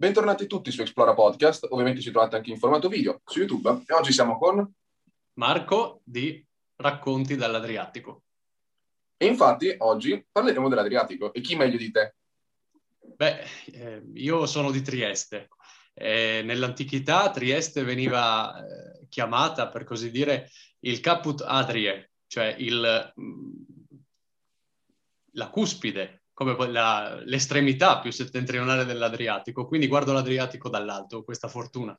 Bentornati tutti su Explora Podcast, ovviamente ci trovate anche in formato video su YouTube e oggi siamo con... Marco di Racconti dall'Adriatico. E infatti oggi parleremo dell'Adriatico e chi meglio di te? Beh, eh, io sono di Trieste. Eh, nell'antichità Trieste veniva eh, chiamata, per così dire, il Caput Adrie, cioè il, la cuspide, come la, l'estremità più settentrionale dell'Adriatico. Quindi guardo l'Adriatico dall'alto, questa fortuna.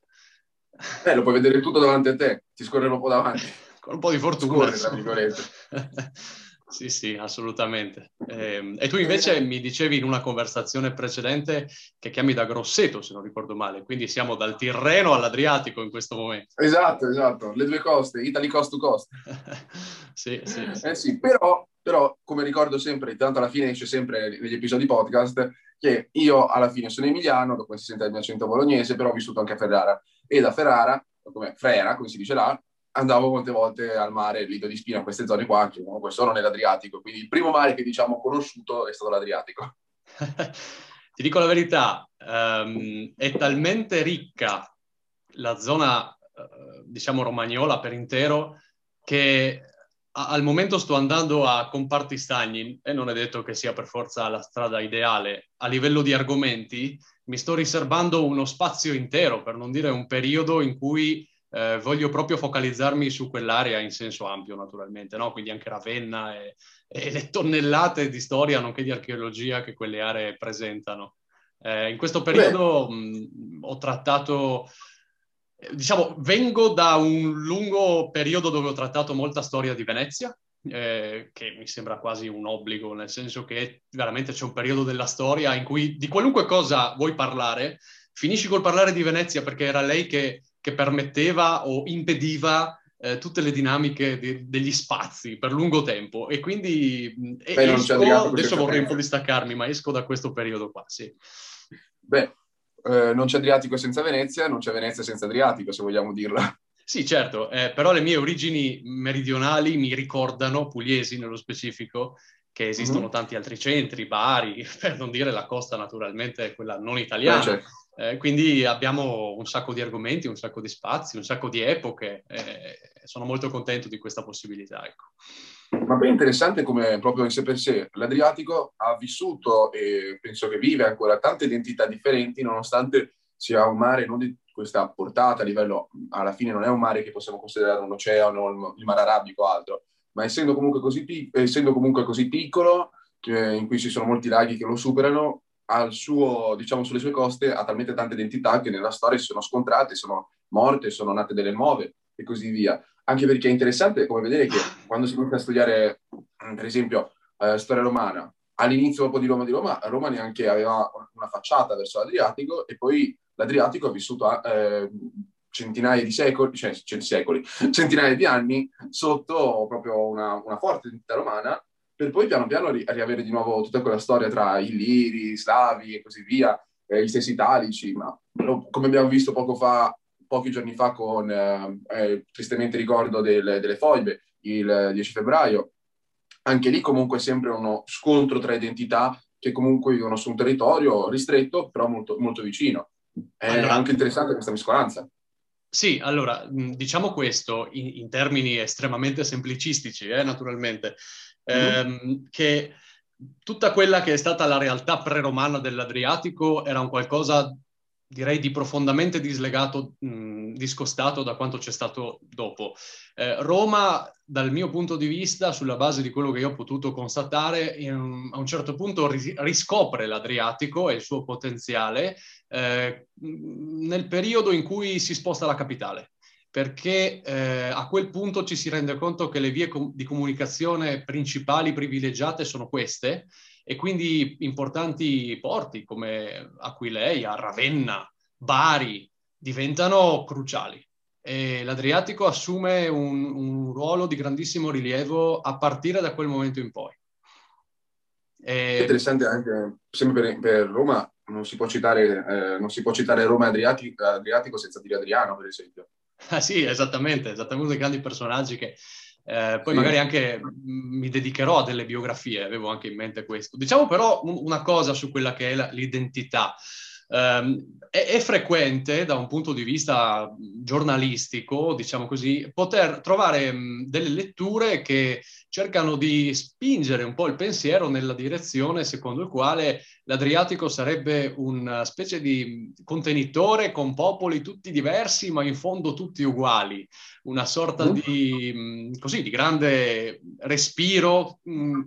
Eh, lo puoi vedere tutto davanti a te, ti scorre un po' davanti. Con un po' di fortuna. Scorre, tra virgolette. Sì, sì, assolutamente. Eh, e tu invece mi dicevi in una conversazione precedente che chiami da Grosseto, se non ricordo male, quindi siamo dal Tirreno all'Adriatico in questo momento. Esatto, esatto, le due coste, Italy cost to cost. sì, sì, sì. Eh sì, però, però, come ricordo sempre, tanto alla fine esce sempre negli episodi podcast, che io alla fine sono emiliano, dopo si sente il mio accento bolognese, però ho vissuto anche a Ferrara. E da Ferrara, come Frera, come si dice là, andavo molte volte al mare, Lido di Spina, queste zone qua, che comunque sono nell'Adriatico. Quindi il primo mare che diciamo conosciuto è stato l'Adriatico. Ti dico la verità, um, è talmente ricca la zona, uh, diciamo, romagnola per intero, che al momento sto andando a comparti stagni e non è detto che sia per forza la strada ideale. A livello di argomenti mi sto riservando uno spazio intero, per non dire un periodo in cui eh, voglio proprio focalizzarmi su quell'area in senso ampio, naturalmente, no? quindi anche Ravenna e, e, le tonnellate di storia, nonché di archeologia che quelle aree presentano. Eh, in questo periodo mh, ho trattato, diciamo, vengo da un lungo periodo dove ho trattato molta storia di Venezia, eh, che mi sembra quasi un obbligo, nel senso che veramente c'è un periodo della storia in cui di qualunque cosa vuoi parlare, finisci col parlare di Venezia perché era lei che che permetteva o impediva eh, tutte le dinamiche di, degli spazi per lungo tempo e quindi Beh, esco, adesso vorrei un po' distaccarmi ma esco da questo periodo qua sì. Beh, eh, non c'è Adriatico senza Venezia, non c'è Venezia senza Adriatico se vogliamo dirla sì, certo, eh, però le mie origini meridionali mi ricordano, pugliesi nello specifico, che esistono mm-hmm. tanti altri centri, Bari, per non dire la costa naturalmente, quella non italiana. Beh, certo. Eh, quindi abbiamo un sacco di argomenti, un sacco di spazi, un sacco di epoche. Eh, sono molto contento di questa possibilità. Ecco. Ma poi è interessante come proprio in sé per sé l'Adriatico ha vissuto e penso che vive ancora tante identità differenti, nonostante sia un mare non di questa portata a livello, alla fine non è un mare che possiamo considerare un oceano, il mare arabico o altro, ma essendo comunque così, essendo comunque così piccolo, in cui ci sono molti laghi che lo superano, suo, diciamo, sulle sue coste ha talmente tante identità che nella storia si sono scontrate, sono morte, sono nate delle nuove e così via. Anche perché è interessante come vedere che quando si inizia a studiare, mm, per esempio, eh, storia romana, all'inizio dopo di Roma di Roma, Roma neanche aveva una facciata verso l'Adriatico e poi l'Adriatico ha vissuto eh, centinaia di secoli, cioè secoli, centinaia di anni sotto proprio una, una forte identità romana per poi piano piano ri- riavere di nuovo tutta quella storia tra illiri, slavi e così via, eh, gli stessi italici, ma come abbiamo visto poco fa, pochi giorni fa con, eh, eh, tristemente ricordo del, delle foibe, il 10 febbraio, anche lì comunque è sempre uno scontro tra identità che comunque vivono su un territorio ristretto, però molto, molto vicino. È allora, anche interessante questa mescolanza. Sì, allora, diciamo questo in, in termini estremamente semplicistici, eh, naturalmente ehm, che tutta quella che è stata la realtà pre-romana dell'Adriatico era un qualcosa, direi, di profondamente dislegato, mh, discostato da quanto c'è stato dopo. Eh, Roma, dal mio punto di vista, sulla base di quello che io ho potuto constatare, in, a un certo punto ris- riscopre l'Adriatico e il suo potenziale eh, nel periodo in cui si sposta la capitale perché eh, a quel punto ci si rende conto che le vie com- di comunicazione principali privilegiate sono queste e quindi importanti porti come Aquileia, Ravenna, Bari diventano cruciali. E l'Adriatico assume un, un ruolo di grandissimo rilievo a partire da quel momento in poi. E... È interessante anche, sempre per, per Roma, non si può citare, eh, non si può citare Roma Adriatico, Adriatico senza dire Adriano, per esempio. Ah sì, esattamente, esattamente uno dei grandi personaggi che eh, poi sì. magari anche mi dedicherò a delle biografie, avevo anche in mente questo. Diciamo però un, una cosa su quella che è la, l'identità. Um, è, è, frequente da un punto di vista giornalistico, diciamo così, poter trovare delle letture che cercano di spingere un po' il pensiero nella direzione secondo il quale l'Adriatico sarebbe una specie di contenitore con popoli tutti diversi, ma in fondo tutti uguali, una sorta mm. di, così, di grande respiro.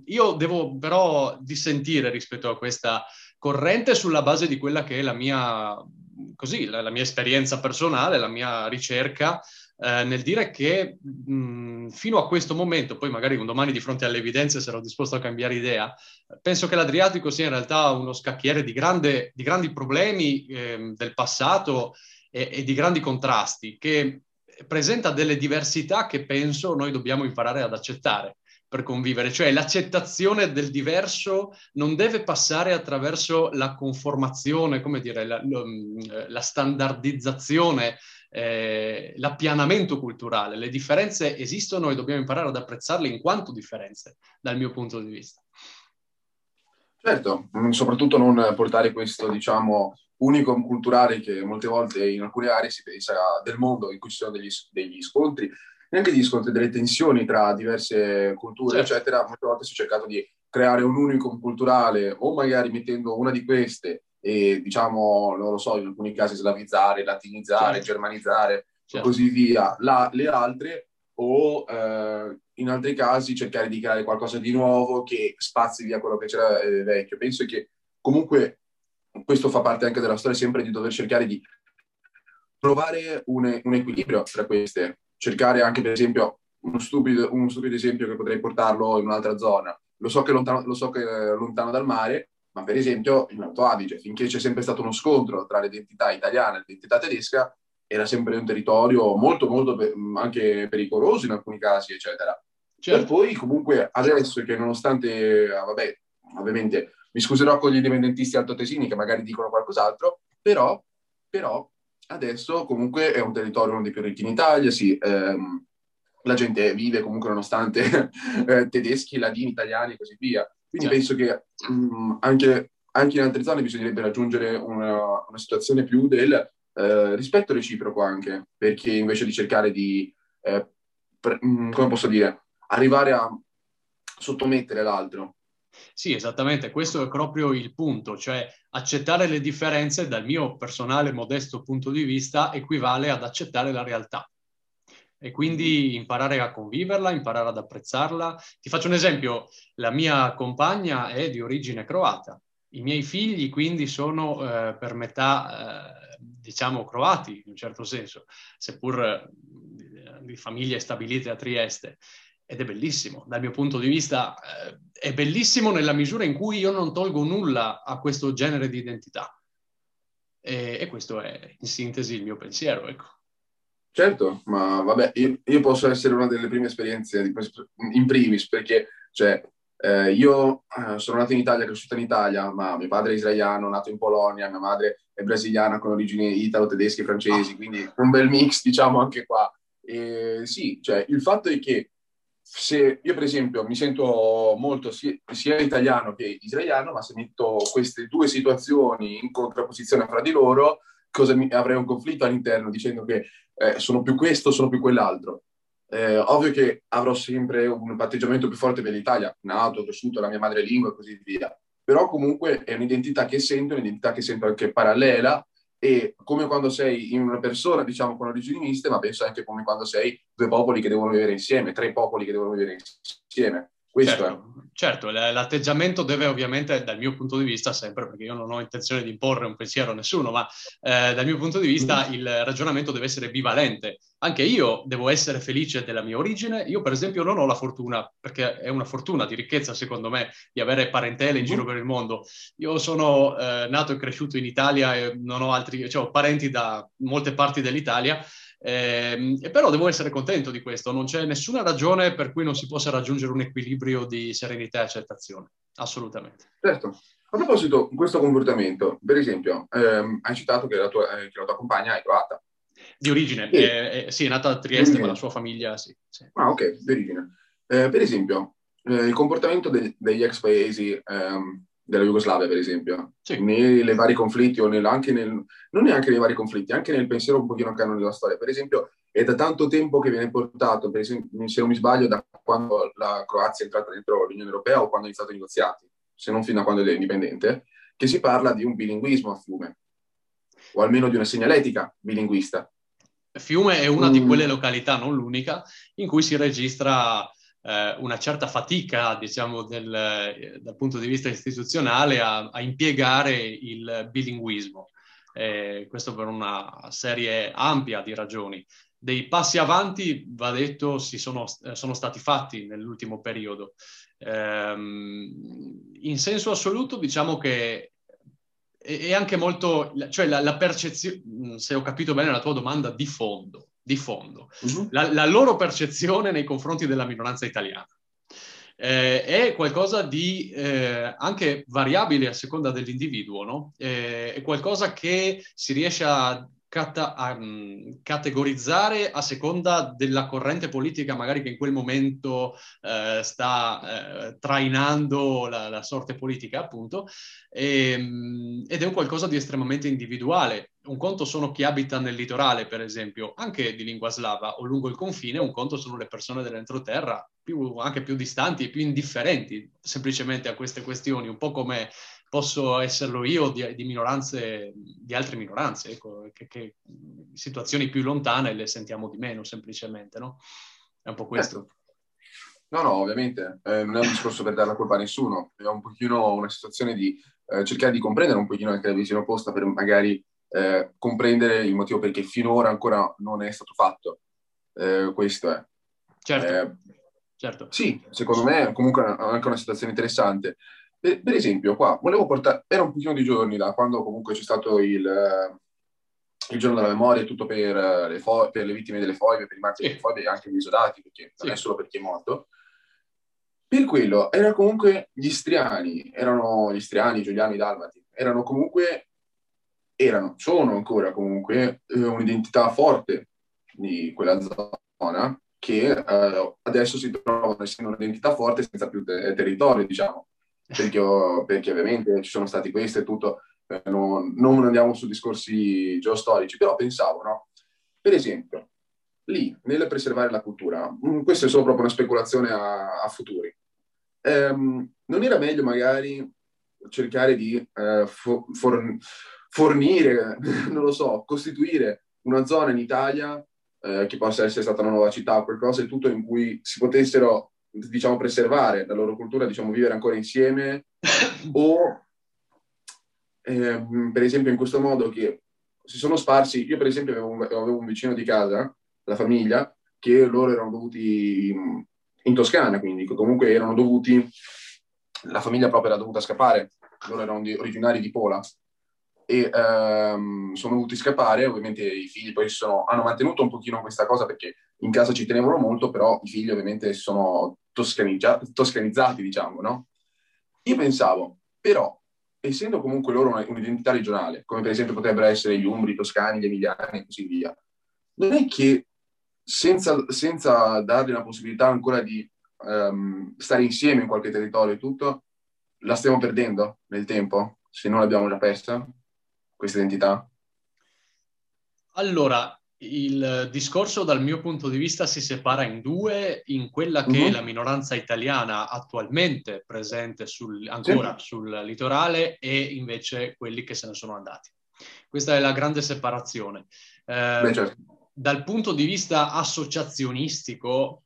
Io devo però dissentire rispetto a questa corrente sulla base di quella che è la mia, così, la, la mia esperienza personale, la mia ricerca, eh, nel dire che mh, fino a questo momento, poi magari un domani di fronte alle evidenze sarò disposto a cambiare idea, penso che l'Adriatico sia in realtà uno scacchiere di, grande, di grandi problemi eh, del passato e, e di grandi contrasti, che presenta delle diversità che penso noi dobbiamo imparare ad accettare per convivere, cioè l'accettazione del diverso non deve passare attraverso la conformazione, come dire, la, la standardizzazione, eh, l'appianamento culturale. Le differenze esistono e dobbiamo imparare ad apprezzarle in quanto differenze, dal mio punto di vista. Certo, soprattutto non portare questo, diciamo, unicum culturale che molte volte in alcune aree si pensa del mondo in cui ci sono degli, degli scontri neanche di scontri, delle tensioni tra diverse culture, certo. eccetera, molte volte si è cercato di creare un unicum culturale o magari mettendo una di queste e diciamo, non lo so, in alcuni casi slavizzare, latinizzare, certo. germanizzare certo. così via la, le altre o eh, in altri casi cercare di creare qualcosa di nuovo che spazi via quello che c'era eh, vecchio. Penso che comunque questo fa parte anche della storia sempre di dover cercare di trovare un, un equilibrio tra queste cercare anche, per esempio, uno stupido, uno stupido esempio che potrei portarlo in un'altra zona. Lo so che, lontano, lo so che è lontano dal mare, ma per esempio in Alto Adige, finché c'è sempre stato uno scontro tra l'identità italiana e l'identità tedesca, era sempre un territorio molto, molto anche pericoloso in alcuni casi, eccetera. Certo. E poi comunque adesso che nonostante, ah, vabbè, ovviamente mi scuserò con gli indipendentisti altoatesini che magari dicono qualcos'altro, però, però adesso comunque è un territorio uno dei più ricchi in Italia, sì, ehm, la gente vive comunque nonostante eh, tedeschi, ladini, italiani e così via. Quindi certo. penso che mh, mm, anche, anche, in altre zone bisognerebbe raggiungere una, una situazione più del eh, rispetto reciproco anche, perché invece di cercare di, eh, pre- mh, mm, come posso dire, arrivare a sottomettere l'altro, sì, esattamente, questo è proprio il punto, cioè accettare le differenze dal mio personale modesto punto di vista equivale ad accettare la realtà. E quindi imparare a conviverla, imparare ad apprezzarla. Ti faccio un esempio, la mia compagna è di origine croata, i miei figli quindi sono eh, per metà, eh, diciamo, croati in un certo senso, seppur eh, di famiglie stabilite a Trieste ed è bellissimo. Dal mio punto di vista eh, è bellissimo nella misura in cui io non tolgo nulla a questo genere di identità. E, e questo è in sintesi il mio pensiero, ecco. Certo, ma vabbè, io, io, posso essere una delle prime esperienze di in primis, perché cioè, eh, io eh, sono nato in Italia, cresciuto in Italia, ma mio padre è israeliano, nato in Polonia, mia madre è brasiliana con origini italo-tedesche e francesi, quindi un bel mix, diciamo, anche qua. E sì, cioè, il fatto è che se io per esempio mi sento molto sia, italiano che israeliano, ma se metto queste due situazioni in contrapposizione fra di loro, mi, avrei un conflitto all'interno dicendo che eh, sono più questo, sono più quell'altro. Eh, ovvio che avrò sempre un atteggiamento più forte per l'Italia, nato, cresciuto, la mia madrelingua e così via. Però comunque è un'identità che sento, un'identità che sento anche parallela e come quando sei in una persona, diciamo, con origini miste, ma penso anche come quando sei due popoli che devono vivere insieme, tre popoli che devono vivere insieme. Questo certo, certo, l'atteggiamento deve ovviamente, dal mio punto di vista, sempre perché io non ho intenzione di imporre un pensiero a nessuno, ma eh, dal mio punto di vista mm. il ragionamento deve essere bivalente. Anche io devo essere felice della mia origine. Io, per esempio, non ho la fortuna, perché è una fortuna di ricchezza, secondo me, di avere parentele in giro mm. per il mondo. Io sono eh, nato e cresciuto in Italia e non ho altri, cioè ho parenti da molte parti dell'Italia eh, però devo essere contento di questo, non c'è nessuna ragione per cui non si possa raggiungere un equilibrio di serenità e accettazione, assolutamente. Certo. A proposito questo comportamento, per esempio, ehm, hai citato che la, tua, eh, che la tua compagna è croata. Di origine, sì, è, è, sì, è nata a Trieste, ma la sua famiglia sì. sì. Ah, ok, di origine. Eh, per esempio, eh, il comportamento de- degli ex paesi ehm, della Jugoslavia, per esempio, sì. nei vari conflitti, o nel, anche nel, non neanche nei vari conflitti, anche nel pensiero un pochino che hanno nella storia. Per esempio, è da tanto tempo che viene portato, per esempio, se non mi sbaglio, da quando la Croazia è entrata dentro l'Unione Europea o quando ha iniziato i negoziati, se non fino a quando è indipendente, che si parla di un bilinguismo a Fiume, o almeno di una segnaletica bilinguista. Fiume è una mm. di quelle località, non l'unica, in cui si registra eh, una certa fatica, diciamo, del, eh, dal punto di vista istituzionale a, a impiegare il bilinguismo. Eh, questo per una serie ampia di ragioni. Dei passi avanti, va detto, si sono, eh, sono stati fatti nell'ultimo periodo. Eh, in senso assoluto, diciamo che è anche molto, cioè la, la percezione, se ho capito bene la tua domanda, di fondo di fondo, uh-huh. la, la, loro percezione nei confronti della minoranza italiana. Eh, è qualcosa di eh, anche variabile a seconda dell'individuo, no? Eh, è qualcosa che si riesce a cata- a, um, categorizzare a seconda della corrente politica magari che in quel momento eh, sta eh, trainando la, la, sorte politica, appunto, e, um, ed è un qualcosa di estremamente individuale. Un conto sono chi abita nel litorale, per esempio, anche di lingua slava o lungo il confine, un conto sono le persone dell'entroterra, più, anche più distanti e più indifferenti semplicemente a queste questioni, un po' come posso esserlo io di, di minoranze, di altre minoranze, ecco, che, che, situazioni più lontane le sentiamo di meno semplicemente, no? È un po' questo. No, no, ovviamente, eh, non è un discorso per dare la colpa a nessuno, è un pochino una situazione di eh, cercare di comprendere un pochino anche la visione opposta per magari eh, comprendere il motivo perché finora ancora non è stato fatto. Eh, questo è. Certo. Eh, certo. Sì, secondo me è comunque anche una situazione interessante. Per, per, esempio, qua volevo portare, era un pochino di giorni da quando comunque c'è stato il, il giorno della memoria, tutto per le, fo- per le vittime delle foibe, per i martiri sì. delle foibe e anche gli esodati, perché sì. non è solo perché è morto. Per quello, era comunque gli istriani, erano gli istriani, giuliani, dalmati, erano comunque, erano, sono ancora comunque eh, un'identità forte di quella zona che eh, adesso si trovano essendo un'identità forte senza più te- territorio, diciamo perché, perché ovviamente ci sono stati questi e tutto, eh, non, non, andiamo su discorsi geostorici, però pensavo, no? Per esempio, lì, nel preservare la cultura, mm, questa è solo proprio una speculazione a, a futuri, ehm, non era meglio magari cercare di eh, for, fornire, non lo so, costituire una zona in Italia eh, che possa essere stata una nuova città o qualcosa, e tutto in cui si potessero diciamo, preservare la loro cultura, diciamo, vivere ancora insieme, o eh, per esempio in questo modo che si sono sparsi, io per esempio avevo un, avevo un vicino di casa, la famiglia, che loro erano dovuti in, Toscana, quindi comunque erano dovuti, la famiglia proprio era dovuta scappare, loro erano di, originari di Pola, e um, sono dovuti scappare, ovviamente i figli poi sono, hanno mantenuto un pochino questa cosa perché in casa ci tenevano molto, però i figli ovviamente sono toscanizzati, diciamo, no? Io pensavo, però, essendo comunque loro un'identità regionale, come per esempio potrebbero essere gli umbri, i toscani, gli emiliani e così via, non è che senza, senza dargli la possibilità ancora di um, stare insieme in qualche territorio e tutto, la stiamo perdendo nel tempo, se non l'abbiamo già persa, questa identità? Allora, il discorso dal mio punto di vista si separa in due, in quella che uh-huh. è mhm. la minoranza italiana attualmente presente sul, ancora sì. sul litorale e invece quelli che se ne sono andati. Questa è la grande separazione. Eh, Beh, certo. Dal punto di vista associazionistico,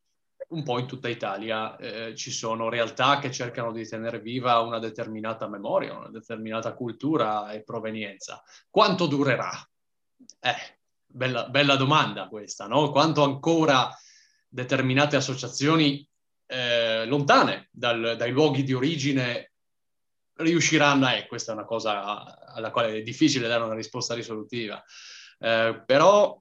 un po' in tutta Italia eh, ci sono realtà che cercano di tenere viva una determinata memoria, una determinata cultura e provenienza. Quanto durerà? Eh, bella, bella domanda questa, no? Quanto ancora determinate associazioni eh, lontane dal, dai luoghi di origine riusciranno, eh, questa è una cosa alla quale è difficile dare una risposta risolutiva, eh, però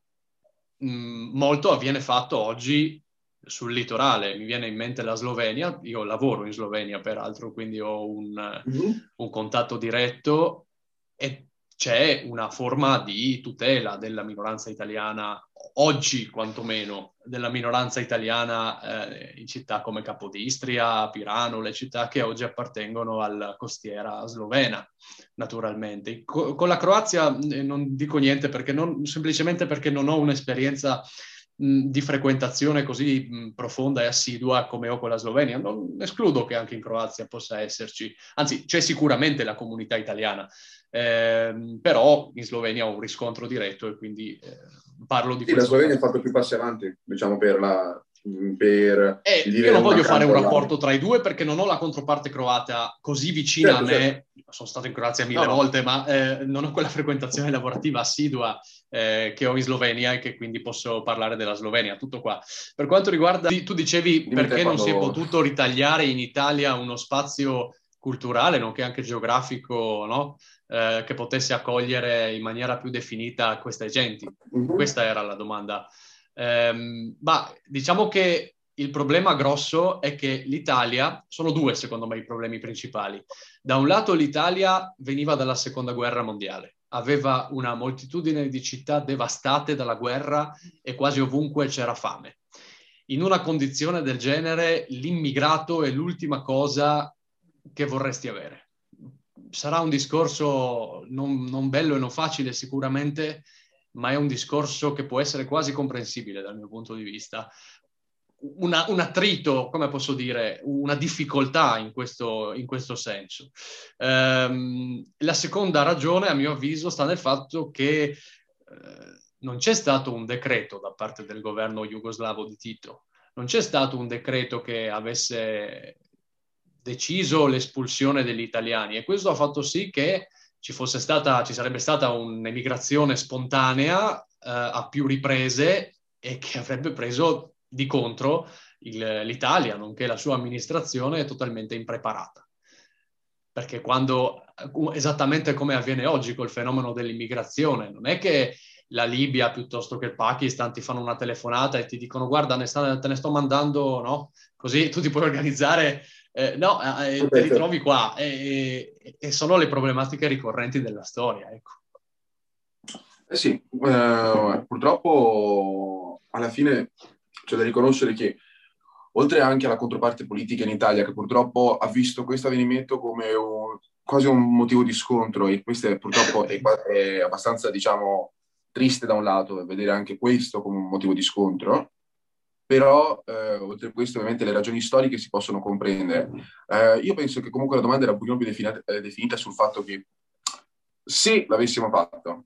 mh, molto avviene fatto oggi sul litorale, mi viene in mente la Slovenia, io lavoro in Slovenia peraltro, quindi ho un, mm-hmm. un contatto diretto e c'è una forma di tutela della minoranza italiana, oggi quantomeno, della minoranza italiana eh, in città come Capodistria, Pirano, le città che oggi appartengono alla costiera slovena, naturalmente. Co- con la Croazia eh, non dico niente perché non, semplicemente perché non ho un'esperienza di frequentazione così profonda e assidua come ho con la Slovenia. Non escludo che anche in Croazia possa esserci, anzi c'è sicuramente la comunità italiana, eh, però in Slovenia ho un riscontro diretto e quindi eh, parlo di... Sì, la Slovenia ha fatto più passi avanti, diciamo, per la, per eh, io non voglio fare un rapporto tra i due perché non ho la controparte croata così vicina certo, a me. Certo. Sono stato in Croazia mille no, volte, ma eh, non ho quella frequentazione lavorativa assidua eh, che ho in Slovenia e che quindi posso parlare della Slovenia. Tutto qua. Per quanto riguarda, tu dicevi Dimmi perché non quando... si è potuto ritagliare in Italia uno spazio culturale, nonché anche geografico, no? eh, che potesse accogliere in maniera più definita queste genti. Mm-hmm. Questa era la domanda. Um, ma diciamo che il problema grosso è che l'Italia, sono due secondo me i problemi principali. Da un lato l'Italia veniva dalla seconda guerra mondiale, aveva una moltitudine di città devastate dalla guerra e quasi ovunque c'era fame. In una condizione del genere l'immigrato è l'ultima cosa che vorresti avere. Sarà un discorso non, non bello e non facile sicuramente, ma è un discorso che può essere quasi comprensibile dal mio punto di vista. Una, un attrito, come posso dire, una difficoltà in questo, in questo senso. Um, la seconda ragione, a mio avviso, sta nel fatto che uh, non c'è stato un decreto da parte del governo jugoslavo di Tito, non c'è stato un decreto che avesse deciso l'espulsione degli italiani e questo ha fatto sì che ci fosse stata, ci sarebbe stata un'emigrazione spontanea eh, a più riprese e che avrebbe preso di contro il, l'Italia, nonché la sua amministrazione totalmente impreparata. Perché quando, esattamente come avviene oggi col fenomeno dell'immigrazione, non è che la Libia piuttosto che il Pakistan ti fanno una telefonata e ti dicono guarda ne sta, te ne sto mandando, no? Così tu ti puoi organizzare eh, no, eh, eh, te li trovi qua e, e, sono le problematiche ricorrenti della storia. Ecco. Eh sì, eh, purtroppo alla fine c'è da riconoscere che oltre anche alla controparte politica in Italia, che purtroppo ha visto questo avvenimento come un, quasi un motivo di scontro, e questo è, purtroppo è, è abbastanza, diciamo, triste da un lato, vedere anche questo come un motivo di scontro, però eh, oltre a questo ovviamente le ragioni storiche si possono comprendere. Eh, io penso che comunque la domanda era un pochino più definita, eh, definita sul fatto che se l'avessimo fatto,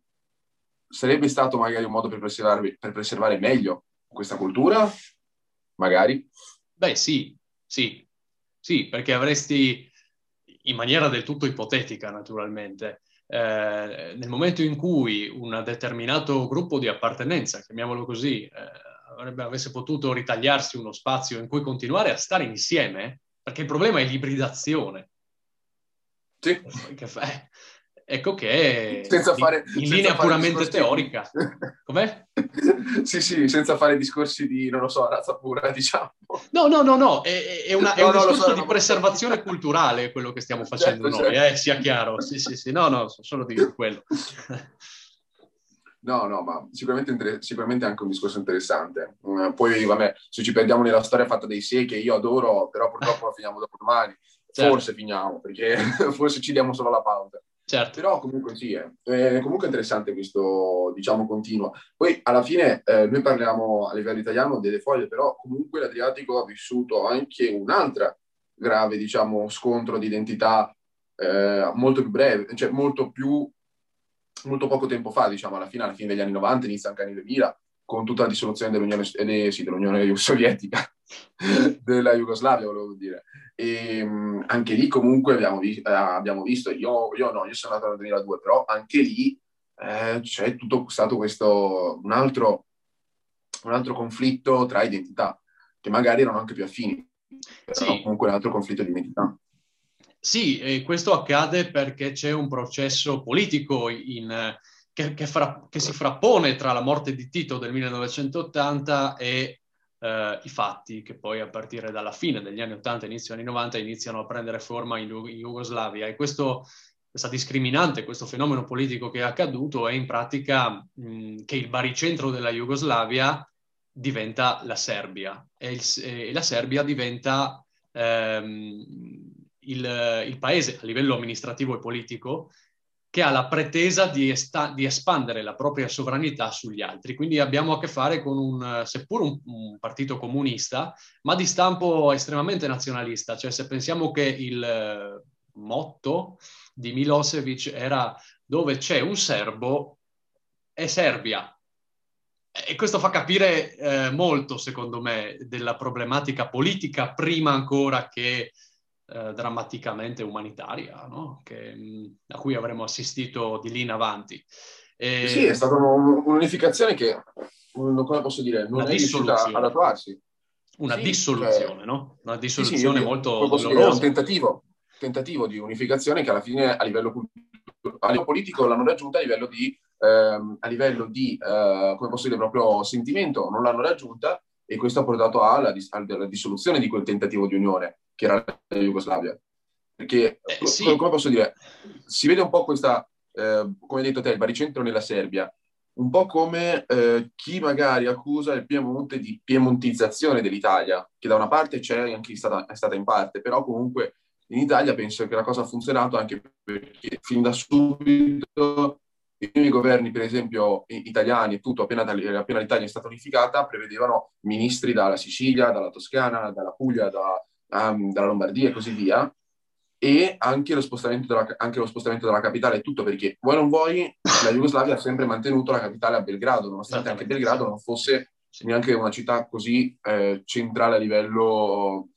sarebbe stato magari un modo per per preservare meglio questa cultura? Magari? Beh sì, sì, sì, perché avresti, in maniera del tutto ipotetica naturalmente, eh, nel momento in cui un determinato gruppo di appartenenza, chiamiamolo così, eh, avrebbe, avesse potuto ritagliarsi uno spazio in cui continuare a stare insieme, perché il problema è l'ibridazione. Sì. Che fa, eh, ecco che senza fare, in, in linea puramente teorica. Com'è? sì, sì, senza fare discorsi di, non lo so, razza pura, diciamo. No, no, no, no, è, è, una, è un no, discorso so, di preservazione culturale quello che stiamo facendo certo, noi, certo. Eh, sia chiaro. Sì, sì, sì, no, no, solo di quello. No, no, ma sicuramente, inter- sicuramente è anche un discorso interessante. Uh, poi, vabbè, se ci perdiamo nella storia fatta dei sé, che io adoro, però purtroppo la finiamo dopo domani. Certo. Forse finiamo, perché forse ci diamo solo la pausa. Certo. Però comunque sì, è, è comunque interessante questo, diciamo, continuo. Poi alla fine eh, noi parliamo a livello italiano delle foglie, però comunque l'Adriatico ha vissuto anche un'altra grave, diciamo, scontro di identità eh, molto più breve, cioè molto più molto poco tempo fa, diciamo alla fine, alla fine degli anni 90, inizia anche anni 2000, con tutta la dissoluzione dell'Unione, eh, sì, dell'Unione Sovietica. della Jugoslavia, volevo dire. E um, anche lì comunque abbiamo, vi- eh, abbiamo visto, io, io, no, io sono nato nel 2002, però anche lì eh, c'è tutto stato questo, un altro, un altro conflitto tra identità, che magari erano anche più affini, però sì. comunque un altro conflitto di identità. Sì, e questo accade perché c'è un processo politico in, che, che, fra, che, si frappone tra la morte di Tito del 1980 e eh, i fatti che poi a partire dalla fine degli anni 80, inizio anni 90 iniziano a prendere forma in, in Jugoslavia. E questo, questa discriminante, questo fenomeno politico che è accaduto è in pratica mh, che il baricentro della Jugoslavia diventa la Serbia. E, il, e la Serbia diventa ehm, il, il, paese a livello amministrativo e politico che ha la pretesa di, esta- di, espandere la propria sovranità sugli altri. Quindi abbiamo a che fare con un, seppur un, un, partito comunista, ma di stampo estremamente nazionalista. Cioè se pensiamo che il eh, motto di Milosevic era dove c'è un serbo è Serbia. E questo fa capire eh, molto, secondo me, della problematica politica prima ancora che eh, drammaticamente umanitaria, no? che, a cui avremmo assistito di lì in avanti. E... Sì, è stata un'unificazione che, come posso dire, non è riuscita ad attuarsi. Una sì, dissoluzione, cioè... no? Una dissoluzione sì, sì, molto dolorosa. un tentativo, tentativo di unificazione che alla fine a livello, a livello politico l'hanno raggiunta a livello di, ehm, a livello di eh, come posso dire, proprio sentimento, non l'hanno raggiunta e questo ha portato alla, alla dissoluzione di quel tentativo di unione che era la Jugoslavia. Perché, eh, sì. come posso dire, si vede un po' questa, eh, come hai detto te, il baricentro nella Serbia, un po' come eh, chi magari accusa il Piemonte di piemontizzazione dell'Italia, che da una parte c'è, anche stata, è stata in parte, però comunque in Italia penso che la cosa ha funzionato anche perché fin da subito i primi governi, per esempio italiani e tutto, appena, appena l'Italia è stata unificata, prevedevano ministri dalla Sicilia, dalla Toscana, dalla Puglia, da, um, dalla Lombardia e così via, e anche lo, spostamento della, anche lo spostamento della capitale e tutto, perché vuoi non vuoi, la Jugoslavia ha sempre mantenuto la capitale a Belgrado, nonostante anche Belgrado non fosse neanche una città così eh, centrale a livello,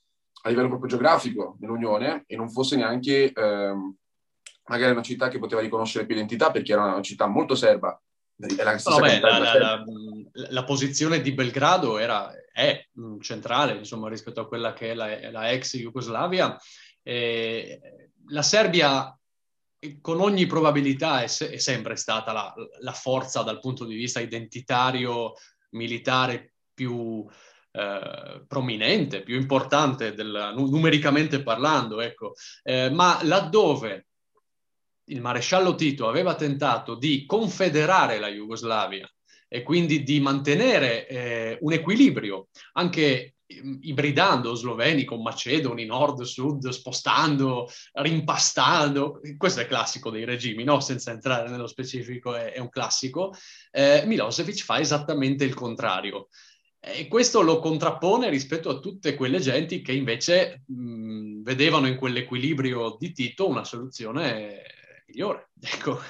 a livello proprio geografico dell'Unione e non fosse neanche... Eh, magari una città che poteva riconoscere più identità perché era una città molto serba. La, no, beh, la, la, la, posizione di Belgrado era, è mm, centrale insomma, rispetto a quella che è la, ex Jugoslavia. E la Serbia con ogni probabilità è, se- è sempre stata la, la, forza dal punto di vista identitario, militare più eh, prominente, più importante del, numericamente parlando, ecco. Eh, ma laddove il maresciallo Tito aveva tentato di confederare la Jugoslavia e quindi di mantenere eh, un equilibrio, anche ibridando sloveni con macedoni, nord, sud, spostando, rimpastando, questo è classico dei regimi, no? senza entrare nello specifico, è, è un classico, eh, Milosevic fa esattamente il contrario. E questo lo contrappone rispetto a tutte quelle genti che invece mh, vedevano in quell'equilibrio di Tito una soluzione migliore. Ecco.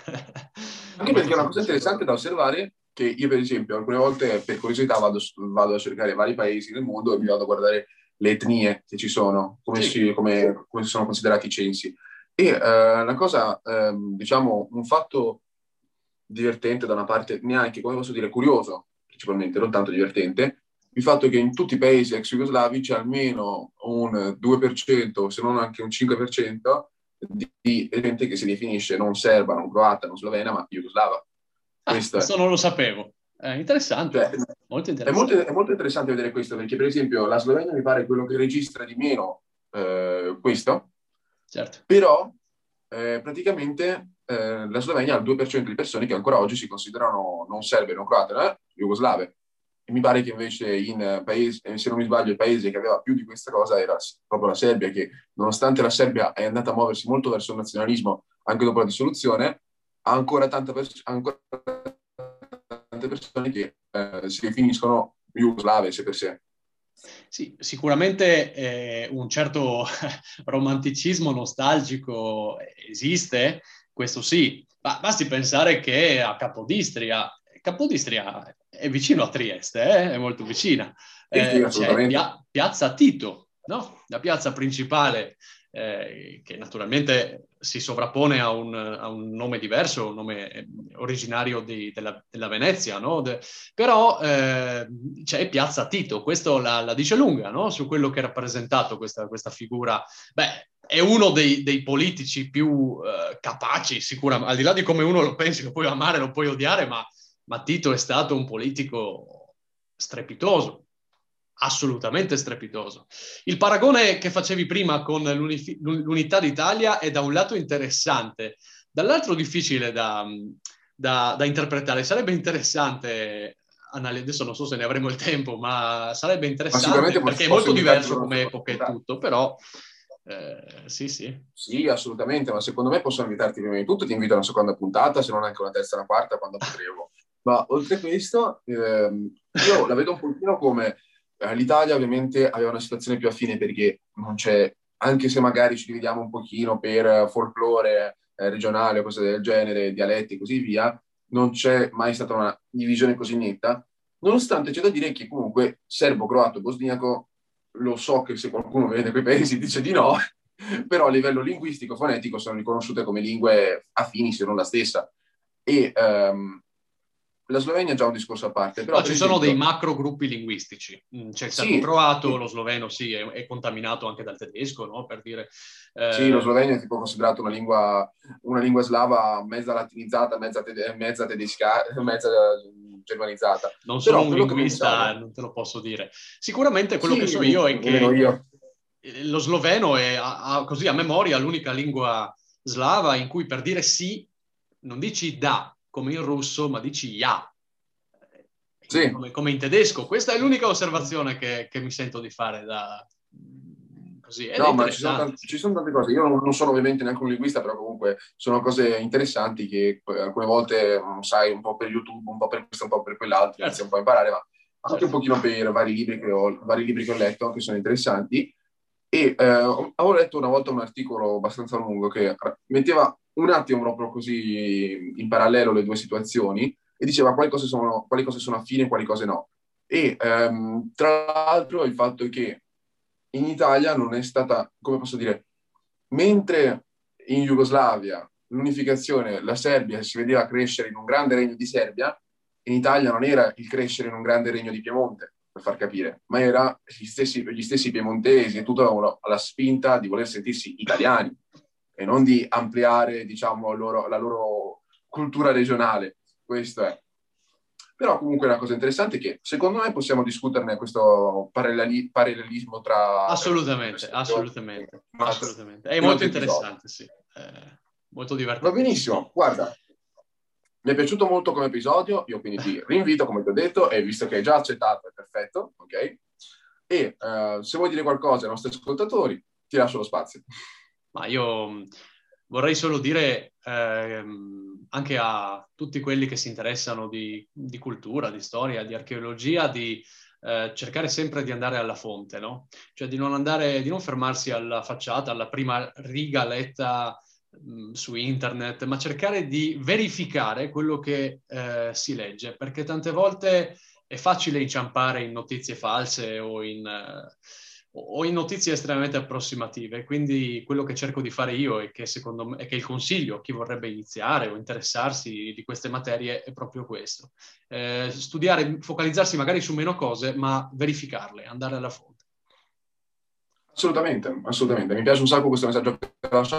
Anche perché è una cosa interessante da osservare che io per esempio alcune volte per curiosità vado, vado, a cercare vari paesi nel mondo e mi vado a guardare le etnie che ci sono, come, sì. si, come, come sono considerati i censi. E uh, una cosa, um, diciamo, un fatto divertente da una parte, neanche, come posso dire, curioso, principalmente, non tanto divertente, il fatto che in tutti i paesi ex jugoslavi c'è almeno un 2%, se non anche un 5%, di gente che si definisce non serba, non croata, non slovena, ma jugoslava. Ah, questo non lo sapevo. È interessante. Cioè, molto interessante. È molto, è molto, interessante vedere questo, perché per esempio la Slovenia mi pare quello che registra di meno eh, questo, certo. però eh, praticamente eh, la Slovenia ha il 2% di persone che ancora oggi si considerano non serbe, non croate, eh, jugoslave. E mi pare che invece in paesi, eh, se non mi sbaglio, il paese che aveva più di questa cosa era proprio la Serbia, che nonostante la Serbia è andata a muoversi molto verso il nazionalismo anche dopo la dissoluzione, ancora, pers- ancora tante persone che eh, si definiscono jugoslave se per sé. Sì, sicuramente eh, un certo romanticismo nostalgico esiste, questo sì, ma basti pensare che a Capodistria Capodistria è vicino a Trieste, eh? è molto vicina. Eh, sì, c'è Pia- Piazza Tito, no? la piazza principale eh, che naturalmente si sovrappone a un, a un, nome diverso, un nome eh, originario di, della, della, Venezia, no? De, però eh, c'è Piazza Tito, questo la, la dice lunga no? su quello che ha rappresentato questa, questa figura. Beh, è uno dei, dei politici più eh, capaci, sicuramente, al di là di come uno lo pensi, lo puoi amare, lo puoi odiare, ma, ma Tito è stato un politico strepitoso, assolutamente strepitoso. Il paragone che facevi prima con l'unità d'Italia è da un lato interessante, dall'altro difficile da, da, da interpretare. Sarebbe interessante adesso non so se ne avremo il tempo, ma sarebbe interessante ma perché è molto diverso come epoca e tutto, però eh, sì, sì. Sì, assolutamente, ma secondo me possono invitarti prima di tutto, ti invito a una seconda puntata, se non anche una terza e una quarta quando potremo. ma oltre a questo, ehm, io la vedo un pochino come l'Italia ovviamente aveva una situazione più affine perché non c'è, anche se magari ci dividiamo un pochino per folklore eh, regionale o cose del genere, dialetti e così via, non c'è mai stata una divisione così netta, nonostante c'è da dire che comunque serbo, croato, bosniaco, lo so che se qualcuno vede quei paesi dice di no, però a livello linguistico, fonetico sono riconosciute come lingue affini, se non la stessa. E um, la Slovenia è già un discorso a parte. Però, no, ci sono dei macro gruppi linguistici. Mm, c'è il sì, croato, sì. lo sloveno sì, è, è, contaminato anche dal tedesco, no? Per dire... Eh... Sì, lo sloveno è tipo considerato una lingua, una lingua slava mezza latinizzata, mezza, tede- mezza tedesca, mezza germanizzata. Non sono Però un linguista, non te lo posso dire. Sicuramente quello sì, che so io è che io. lo sloveno è a, a, così a memoria l'unica lingua slava in cui per dire sì non dici da, come in russo, ma dici ya. Sì. Come, come, in tedesco. Questa è l'unica osservazione che, che mi sento di fare da, così. no, ma ci sono, tante, ci sono, tante, cose. Io non, sono ovviamente neanche un linguista, però comunque sono cose interessanti che alcune volte mm, sai un po' per YouTube, un po' per questo, un po' per quell'altro, certo. inizi un po' a imparare, ma anche certo. un pochino per vari libri che ho, vari libri che ho letto che sono interessanti. E eh, avevo letto una volta un articolo abbastanza lungo che metteva un attimo proprio così in parallelo le due situazioni e diceva quali cose sono, quali cose sono affini e quali cose no. E ehm, tra l'altro il fatto è che in Italia non è stata, come posso dire, mentre in Jugoslavia l'unificazione, la Serbia si vedeva crescere in un grande regno di Serbia, in Italia non era il crescere in un grande regno di Piemonte, per far capire, ma era gli stessi, gli stessi piemontesi e tutto avevano la spinta di voler sentirsi italiani e non di ampliare, diciamo, loro, la loro cultura regionale. Questo è. Però comunque una cosa interessante è che secondo me possiamo discuterne questo paralleli- parallelismo tra... Assolutamente, assolutamente, assolutamente. È molto interessante, sì. È molto divertente. Va benissimo, guarda, mi è piaciuto molto come episodio, io quindi ti rinvito, come ti ho detto, e visto che hai già accettato, è perfetto, ok? E uh, se vuoi dire qualcosa ai nostri ascoltatori, ti lascio lo spazio. Ma io vorrei solo dire ehm, anche a tutti quelli che si interessano di, di cultura, di storia, di archeologia, di eh, cercare sempre di andare alla fonte, no? Cioè di non andare, di non fermarsi alla facciata, alla prima riga letta mh, mm, su internet, ma cercare di verificare quello che eh, si legge, perché tante volte è facile inciampare in notizie false o in... Eh, o in notizie estremamente approssimative. Quindi quello che cerco di fare io e che secondo me è che il consiglio a chi vorrebbe iniziare o interessarsi di queste materie è proprio questo. Eh, studiare, focalizzarsi magari su meno cose, ma verificarle, andare alla fonte. Assolutamente, assolutamente. Mi piace un sacco questo messaggio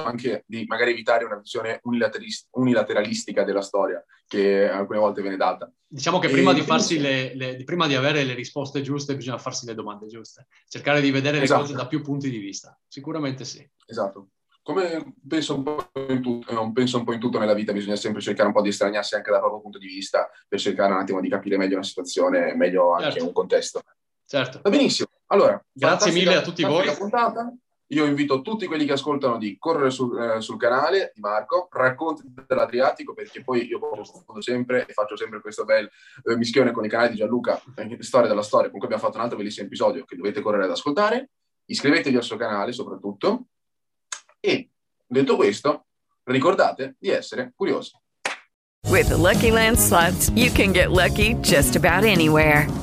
anche di magari evitare una visione unilateralistica della storia che alcune volte viene data. Diciamo che prima di, farsi le, le, prima di avere le risposte giuste bisogna farsi le domande giuste, cercare di vedere esatto. le cose da più punti di vista. Sicuramente sì. Esatto. Come penso un, po in tutto, penso un po' in tutto nella vita, bisogna sempre cercare un po' di estraniarsi anche dal proprio punto di vista per cercare un attimo di capire meglio una situazione, meglio anche certo. un contesto. Certo. Va benissimo. Allora, grazie mille a tutti voi. Puntata. Io invito tutti quelli che ascoltano di correre sul, eh, sul canale di Marco, racconti dell'Adriatico, perché poi io confondo sempre e faccio sempre questo bel eh, mischione con i canali di Gianluca, eh, Storia della Storia, con cui abbiamo fatto un altro bellissimo episodio che dovete correre ad ascoltare. Iscrivetevi al suo canale soprattutto. E detto questo, ricordate di essere curiosi. With the Lucky Land slots, you can get lucky just about anywhere.